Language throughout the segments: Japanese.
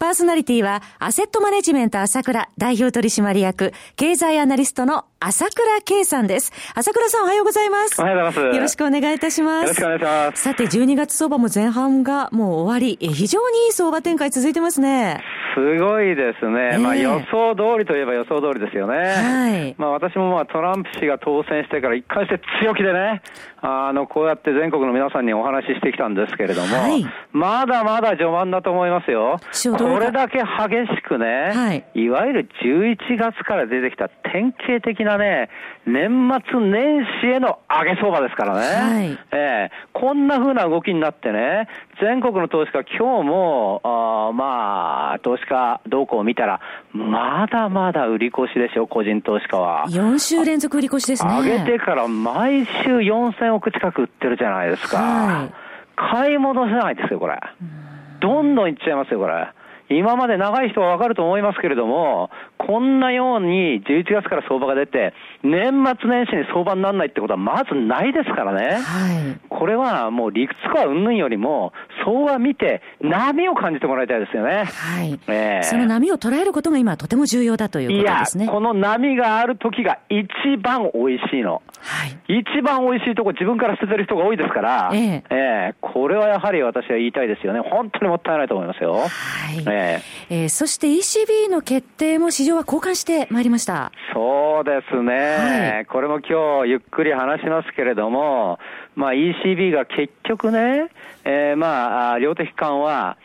パーソナリティは、アセットマネジメント朝倉代表取締役、経済アナリストの朝倉慶さんです。朝倉さんおはようございます。おはようございます。よろしくお願いいたします。よろしくお願いします。さて、12月相場も前半がもう終わり、非常にいい相場展開続いてますね。すごいですね。えー、まあ予想通りといえば予想通りですよね。はい。まあ私もまあトランプ氏が当選してから一貫して強気でね、あの、こうやって全国の皆さんにお話ししてきたんですけれども、はい、まだまだ序盤だと思いますよ。これだけ激しくね、はい、いわゆる11月から出てきた典型的なね、年末年始への上げ相場ですからね。はい、えー、こんな風な動きになってね、全国の投資家今日も、あまあ、投資家動向を見たら、まだまだ売り越しでしょ、個人投資家は。4週連続売り越しですね。上げてから毎週4000億近く売ってるじゃないですか。はい、買い戻せないですよ、これ。どんどんいっちゃいますよ、これ。今まで長い人はわかると思いますけれども、こんなように11月から相場が出て、年末年始に相場にならないってことはまずないですからね。はい。これはもう理屈か云々よりも、相場見て波を感じてもらいたいですよね。はい。えー、その波を捉えることが今とても重要だということですね。いや、この波がある時が一番美味しいの。はい。一番美味しいとこ自分から捨ててる人が多いですから、えええー、これはやはり私は言いたいですよね。本当にもったいないと思いますよ。はい。えーえー、そして ECB の決定も市場は交換してまいりました。そうですね。はい、これも今日ゆっくり話しますけれども、まあ ECB が結局ね、えー、まあ、量的緩和、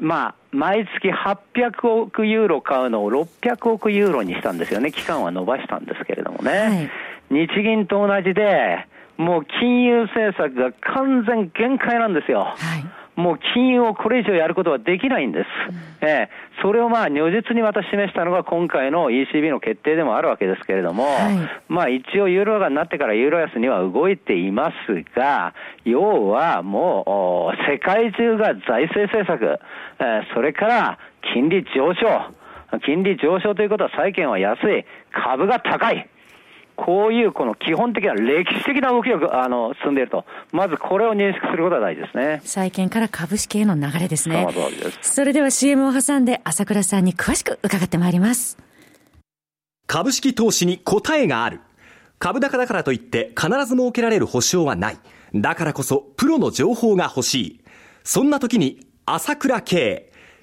まあ、毎月800億ユーロ買うのを600億ユーロにしたんですよね。期間は伸ばしたんですけれどもね。はい、日銀と同じで、もう金融政策が完全限界なんですよ。はいもう金融をこれ以上やることはできないんです。うん、えー、それをまあ如実にまた示したのが今回の ECB の決定でもあるわけですけれども、はい、まあ一応ユーロ高になってからユーロ安には動いていますが、要はもう世界中が財政政策、えー、それから金利上昇、金利上昇ということは債券は安い、株が高い。こういうこの基本的な歴史的な動きがあの進んでいると、まずこれを認識することが大事ですね。債券から株式への流れですね。そです。それでは CM を挟んで朝倉さんに詳しく伺ってまいります。株式投資に答えがある。株高だからといって必ず設けられる保証はない。だからこそプロの情報が欲しい。そんな時に朝倉慶。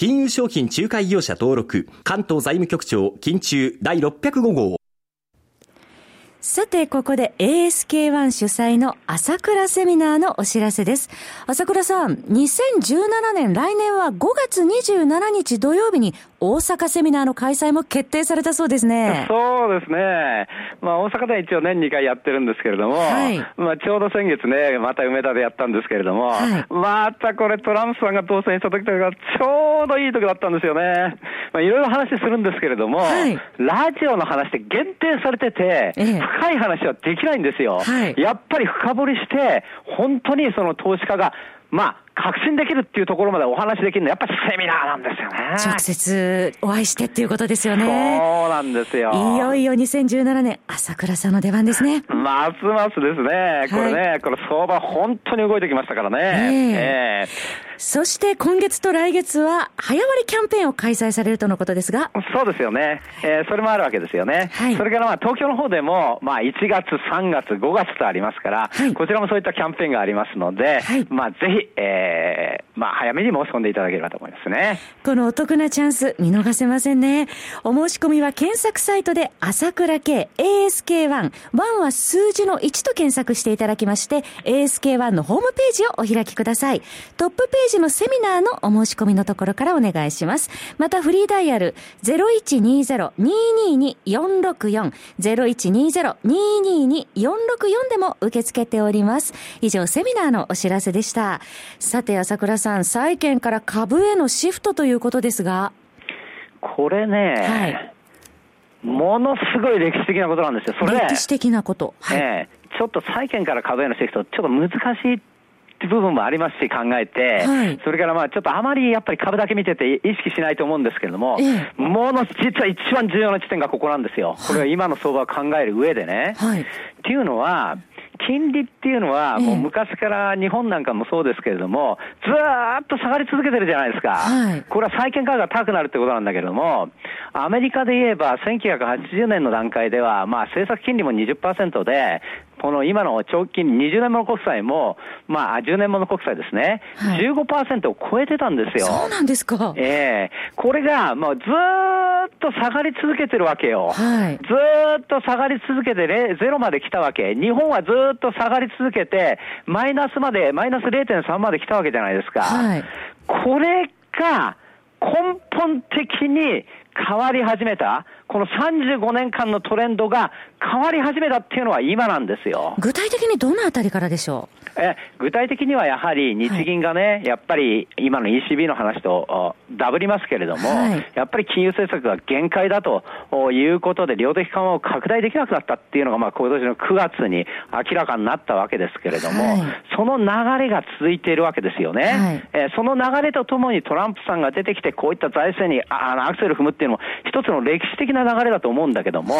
金融商品仲介業者登録。関東財務局長金中第605号。さて、ここで ASK1 主催の朝倉セミナーのお知らせです。朝倉さん、2017年来年は5月27日土曜日に大阪セミナーの開催も決定されたそうですね。そうですね。まあ大阪では一応年2回やってるんですけれども、はい、まあちょうど先月ね、また梅田でやったんですけれども、はい、またこれトランプさんが当選した時とかちょうどいい時だったんですよね。まあいろいろ話するんですけれども、はい、ラジオの話って限定されてて、ええ、深い話はできないんですよ。やっぱり深掘りして、本当にその投資家がまあ、確信できるっていうところまでお話できるのはやっぱりセミナーなんですよね。直接お会いしてっていうことですよね。そうなんですよ。いよいよ2017年、朝倉さんの出番ですね。ますますですね。これね、はい、これ相場本当に動いてきましたからね。えー、えーそして今月と来月は早割キャンペーンを開催されるとのことですが。そうですよね。えー、それもあるわけですよね。はい、それからまあ東京の方でも、まあ1月、3月、5月とありますから、はい、こちらもそういったキャンペーンがありますので、はい、まあぜひ、えー、まあ早めに申し込んでいただければと思いますね。このお得なチャンス見逃せませんね。お申し込みは検索サイトで朝倉慶 ASK1、1は数字の1と検索していただきまして、ASK1 のホームページをお開きください。トップページのセミナーのお申し込みのところからお願いします。またフリーダイヤル0120-222-464 0120-222-464でも受け付けております。以上、セミナーのお知らせでした。さて、朝倉さん、債券から株へのシフトということですが。これね、はい、ものすごい歴史的なことなんですよ。それ歴史的なこと。はい、えー、ちょっと債券から株へのシフト、ちょっと難しい部分もありますし、考えて、はい、それからまあちょっとあまりやっぱり株だけ見てて意識しないと思うんですけれども、ええ、もの、実は一番重要な地点がここなんですよ。これは今の相場を考える上でね。はい、っていうのは、金利っていうのは、もう昔から日本なんかもそうですけれども、ずーっと下がり続けてるじゃないですか。はい、これは債券価格が高くなるってことなんだけれども、アメリカで言えば1980年の段階では、まあ政策金利も20%で、この今の長期金利、20年もの国債も、まあ、10年もの国債ですね、はい、15%を超えてたんですよ。そうなんですか。ええー、これが、もうずーっと下がり続けてるわけよ。はい、ずーっと下がり続けて、ゼロまで来たわけ。日本はずーっと下がり続けて、マイナスまで、マイナス0.3まで来たわけじゃないですか。はい、これが、根本的に変わり始めた、この35年間のトレンドが変わり始めたっていうのは今なんですよ。具体的にどのあたりからでしょう？え具体的にはやはり日銀がね、はい、やっぱり今の ECB の話とダブりますけれども、はい、やっぱり金融政策が限界だということで、量的緩和を拡大できなくなったっていうのが、まあ、今年の9月に明らかになったわけですけれども、はい、その流れが続いているわけですよね。はい、えその流れとともにトランプさんが出てきて、こういった財政にあアクセル踏むっていうのも、一つの歴史的な流れだと思うんだけども、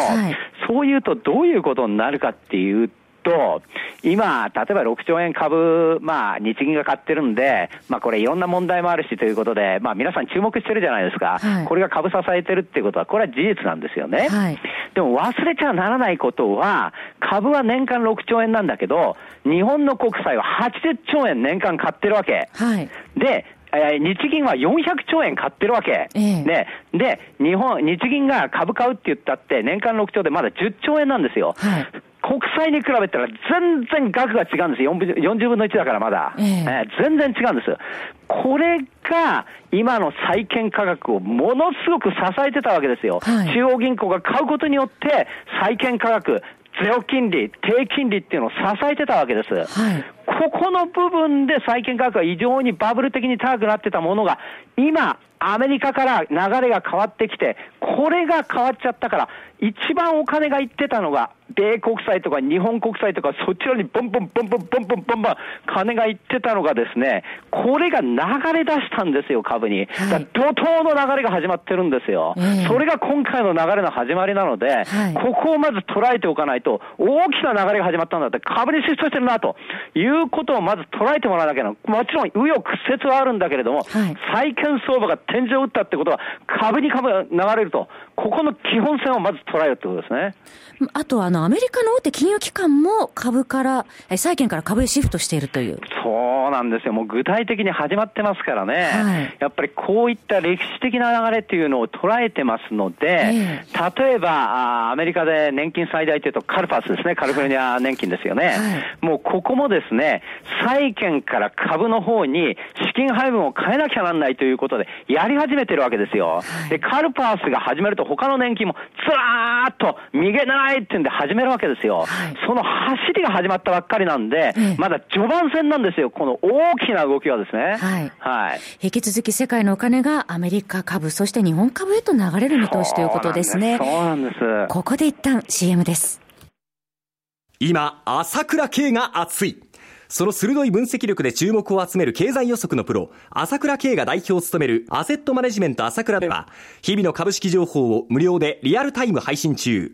そういうとどういうことになるかっていうと、今、例えば6兆円株、まあ、日銀が買ってるんで、まあ、これいろんな問題もあるしということで、まあ、皆さん注目してるじゃないですか。はい、これが株支えてるっていうことは、これは事実なんですよね。はい、でも忘れちゃならないことは、株は年間6兆円なんだけど、日本の国債は80兆円年間買ってるわけ。はい、で、えー、日銀は400兆円買ってるわけ。えー、ね。で、日本、日銀が株買うって言ったって、年間6兆でまだ10兆円なんですよ。はい国債に比べたら全然額が違うんですよ。40分の1だからまだ。えー、えー、全然違うんです。これが今の債券価格をものすごく支えてたわけですよ。はい、中央銀行が買うことによって債券価格、ゼロ金利、低金利っていうのを支えてたわけです。はい、ここの部分で債券価格が異常にバブル的に高くなってたものが、今、アメリカから流れが変わってきて、これが変わっちゃったから、一番お金がいってたのが、米国債とか日本国債とか、そちらにボンボンボンボンボンボンボンボン金がいってたのがですね、これが流れ出したんですよ、株に。はい、怒涛の流れが始まってるんですよ。えー、それが今回の流れの始まりなので、はい、ここをまず捉えておかないと、大きな流れが始まったんだって、株にシフトしてるな、ということをまず捉えてもらわなきゃな。もちろん、紆余曲折はあるんだけれども、はい、債券相場が天井を打ったってことは、株に株が流れると、ここの基本線をまず捉えるってことですね。あと、あの、アメリカの大手金融機関も株から、債券から株へシフトしているという。そうなんですよ。もう具体的に始まってますからね。はい、やっぱりこういった歴史的な流れっていうのを捉えてますので、えー、例えばあ、アメリカで年金最大というとカルパスですね。カリフォルニア年金ですよね。はい、もうここもですね、債券から株の方に資金配分を変えなきゃなんないということで、やり始めてるわけですよ。はい、で、カルパスが始めると他の年金もずらーっと右げないってんで始めるわけですよ。はい、その走りが始まったばっかりなんで、まだ序盤戦なんですよ。この大きな動きはですね。はい。はい。引き続き世界のお金がアメリカ株、そして日本株へと流れる見通しということですね。そうなんです。ここで一旦 CM です。今、朝倉慶が熱い。その鋭い分析力で注目を集める経済予測のプロ、朝倉慶が代表を務めるアセットマネジメント朝倉では、日々の株式情報を無料でリアルタイム配信中。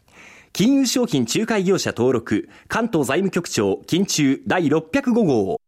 金融商品仲介業者登録、関東財務局長、金中第605号。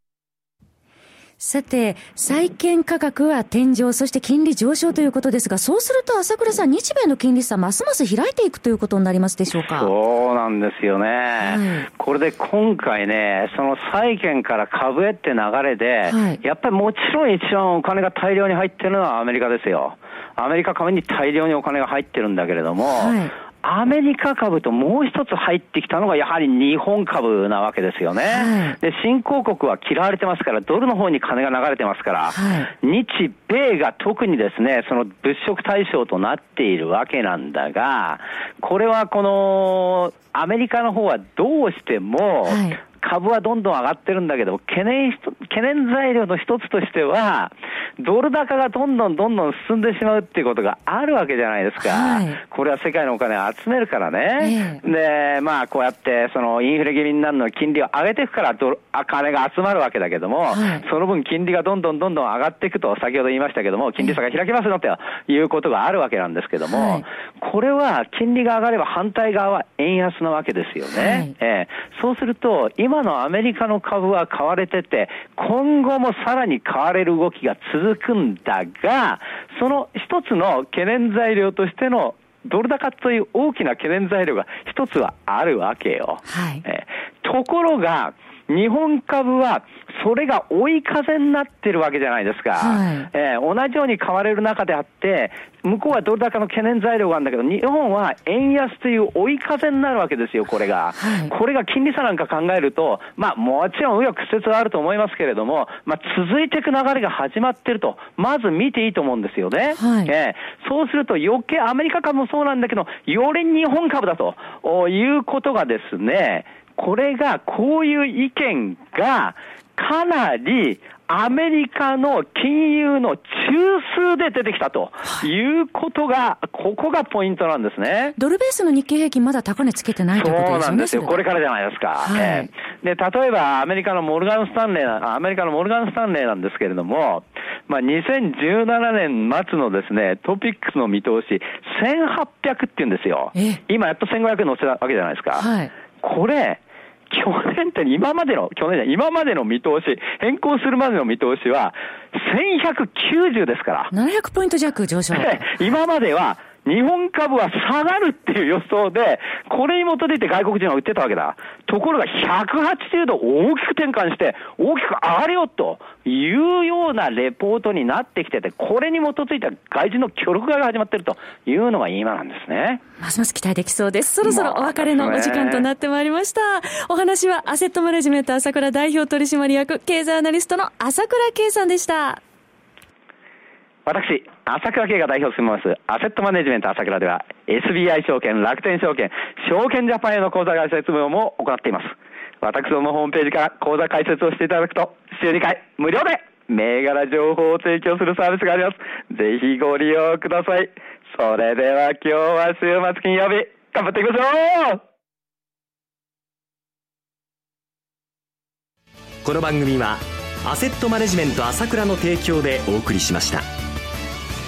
さて、債券価格は天井、そして金利上昇ということですが、そうすると朝倉さん、日米の金利差、ますます開いていくということになりますでしょうか？そうなんですよね。はい、これで今回ね、その債券から株へって流れで、はい、やっぱりもちろん一番お金が大量に入ってるのはアメリカですよ。アメリカ株に大量にお金が入ってるんだけれども、はいアメリカ株ともう一つ入ってきたのがやはり日本株なわけですよね。はい、で、新興国は嫌われてますから、ドルの方に金が流れてますから、はい、日米が特にですね、その物色対象となっているわけなんだが、これはこの、アメリカの方はどうしても、はい株はどんどん上がってるんだけど、懸念、懸念材料の一つとしては、ドル高がどんどんどんどん進んでしまうっていうことがあるわけじゃないですか。はい、これは世界のお金を集めるからね。えー、で、まあ、こうやって、その、インフレ気味になるの金利を上げていくからドル、金が集まるわけだけども、はい、その分金利がどんどんどんどん上がっていくと、先ほど言いましたけども、金利差が開きますよということがあるわけなんですけども、はい、これは金利が上がれば反対側は円安なわけですよね。はい、えー、そうすると、今のアメリカの株は買われてて、今後もさらに買われる動きが続くんだが、その一つの懸念材料としてのドル高という大きな懸念材料が一つはあるわけよ。はい、えー、ところが、日本株はそれが追い風になってるわけじゃないですか。はい、えー、同じように買われる中であって、向こうはドル高の懸念材料があるんだけど、日本は円安という追い風になるわけですよ、これが。はい、これが金利差なんか考えると、まあもちろん右翼曲折はあると思いますけれども、まあ続いていく流れが始まってると、まず見ていいと思うんですよね。はい、えー、そうすると余計アメリカ株もそうなんだけど、より日本株だということがですね、これが、こういう意見が、かなりアメリカの金融の中枢で出てきたということが、ここがポイントなんですね。ドルベースの日経平均まだ高値つけてないということですね。そうなんですよ。これからじゃないですか。はい、えー、で、例えばアメリカのモルガン・スタンレー、アメリカのモルガン・スタンレーなんですけれども、まあ、2017年末のですね、トピックスの見通し、1800って言うんですよ。今やっと1500乗せたわけじゃないですか。はい、これ、去年って今までの、去年今までの見通し、変更するまでの見通しは、1190ですから。700ポイント弱上昇。今までは、日本株は下がるっていう予想で、これに基づいて外国人は売ってたわけだ。ところが180度大きく転換して、大きく上がるよというようなレポートになってきてて、これに基づいた外人の協力が始まってるというのが今なんですね。ますます期待できそうです。そろそろお別れのお時間となってまいりました。お話はアセットマネジメント朝倉代表取締役経済アナリストの朝倉圭さんでした。私、朝倉慶が代表を務めます、アセットマネジメント朝倉では、SBI 証券、楽天証券、証券ジャパンへの口座開設業も行っています。私どもホームページから口座開設をしていただくと、週2回無料で銘柄情報を提供するサービスがあります。ぜひご利用ください。それでは今日は週末金曜日、頑張っていきましょうこの番組は、アセットマネジメント朝倉の提供でお送りしました。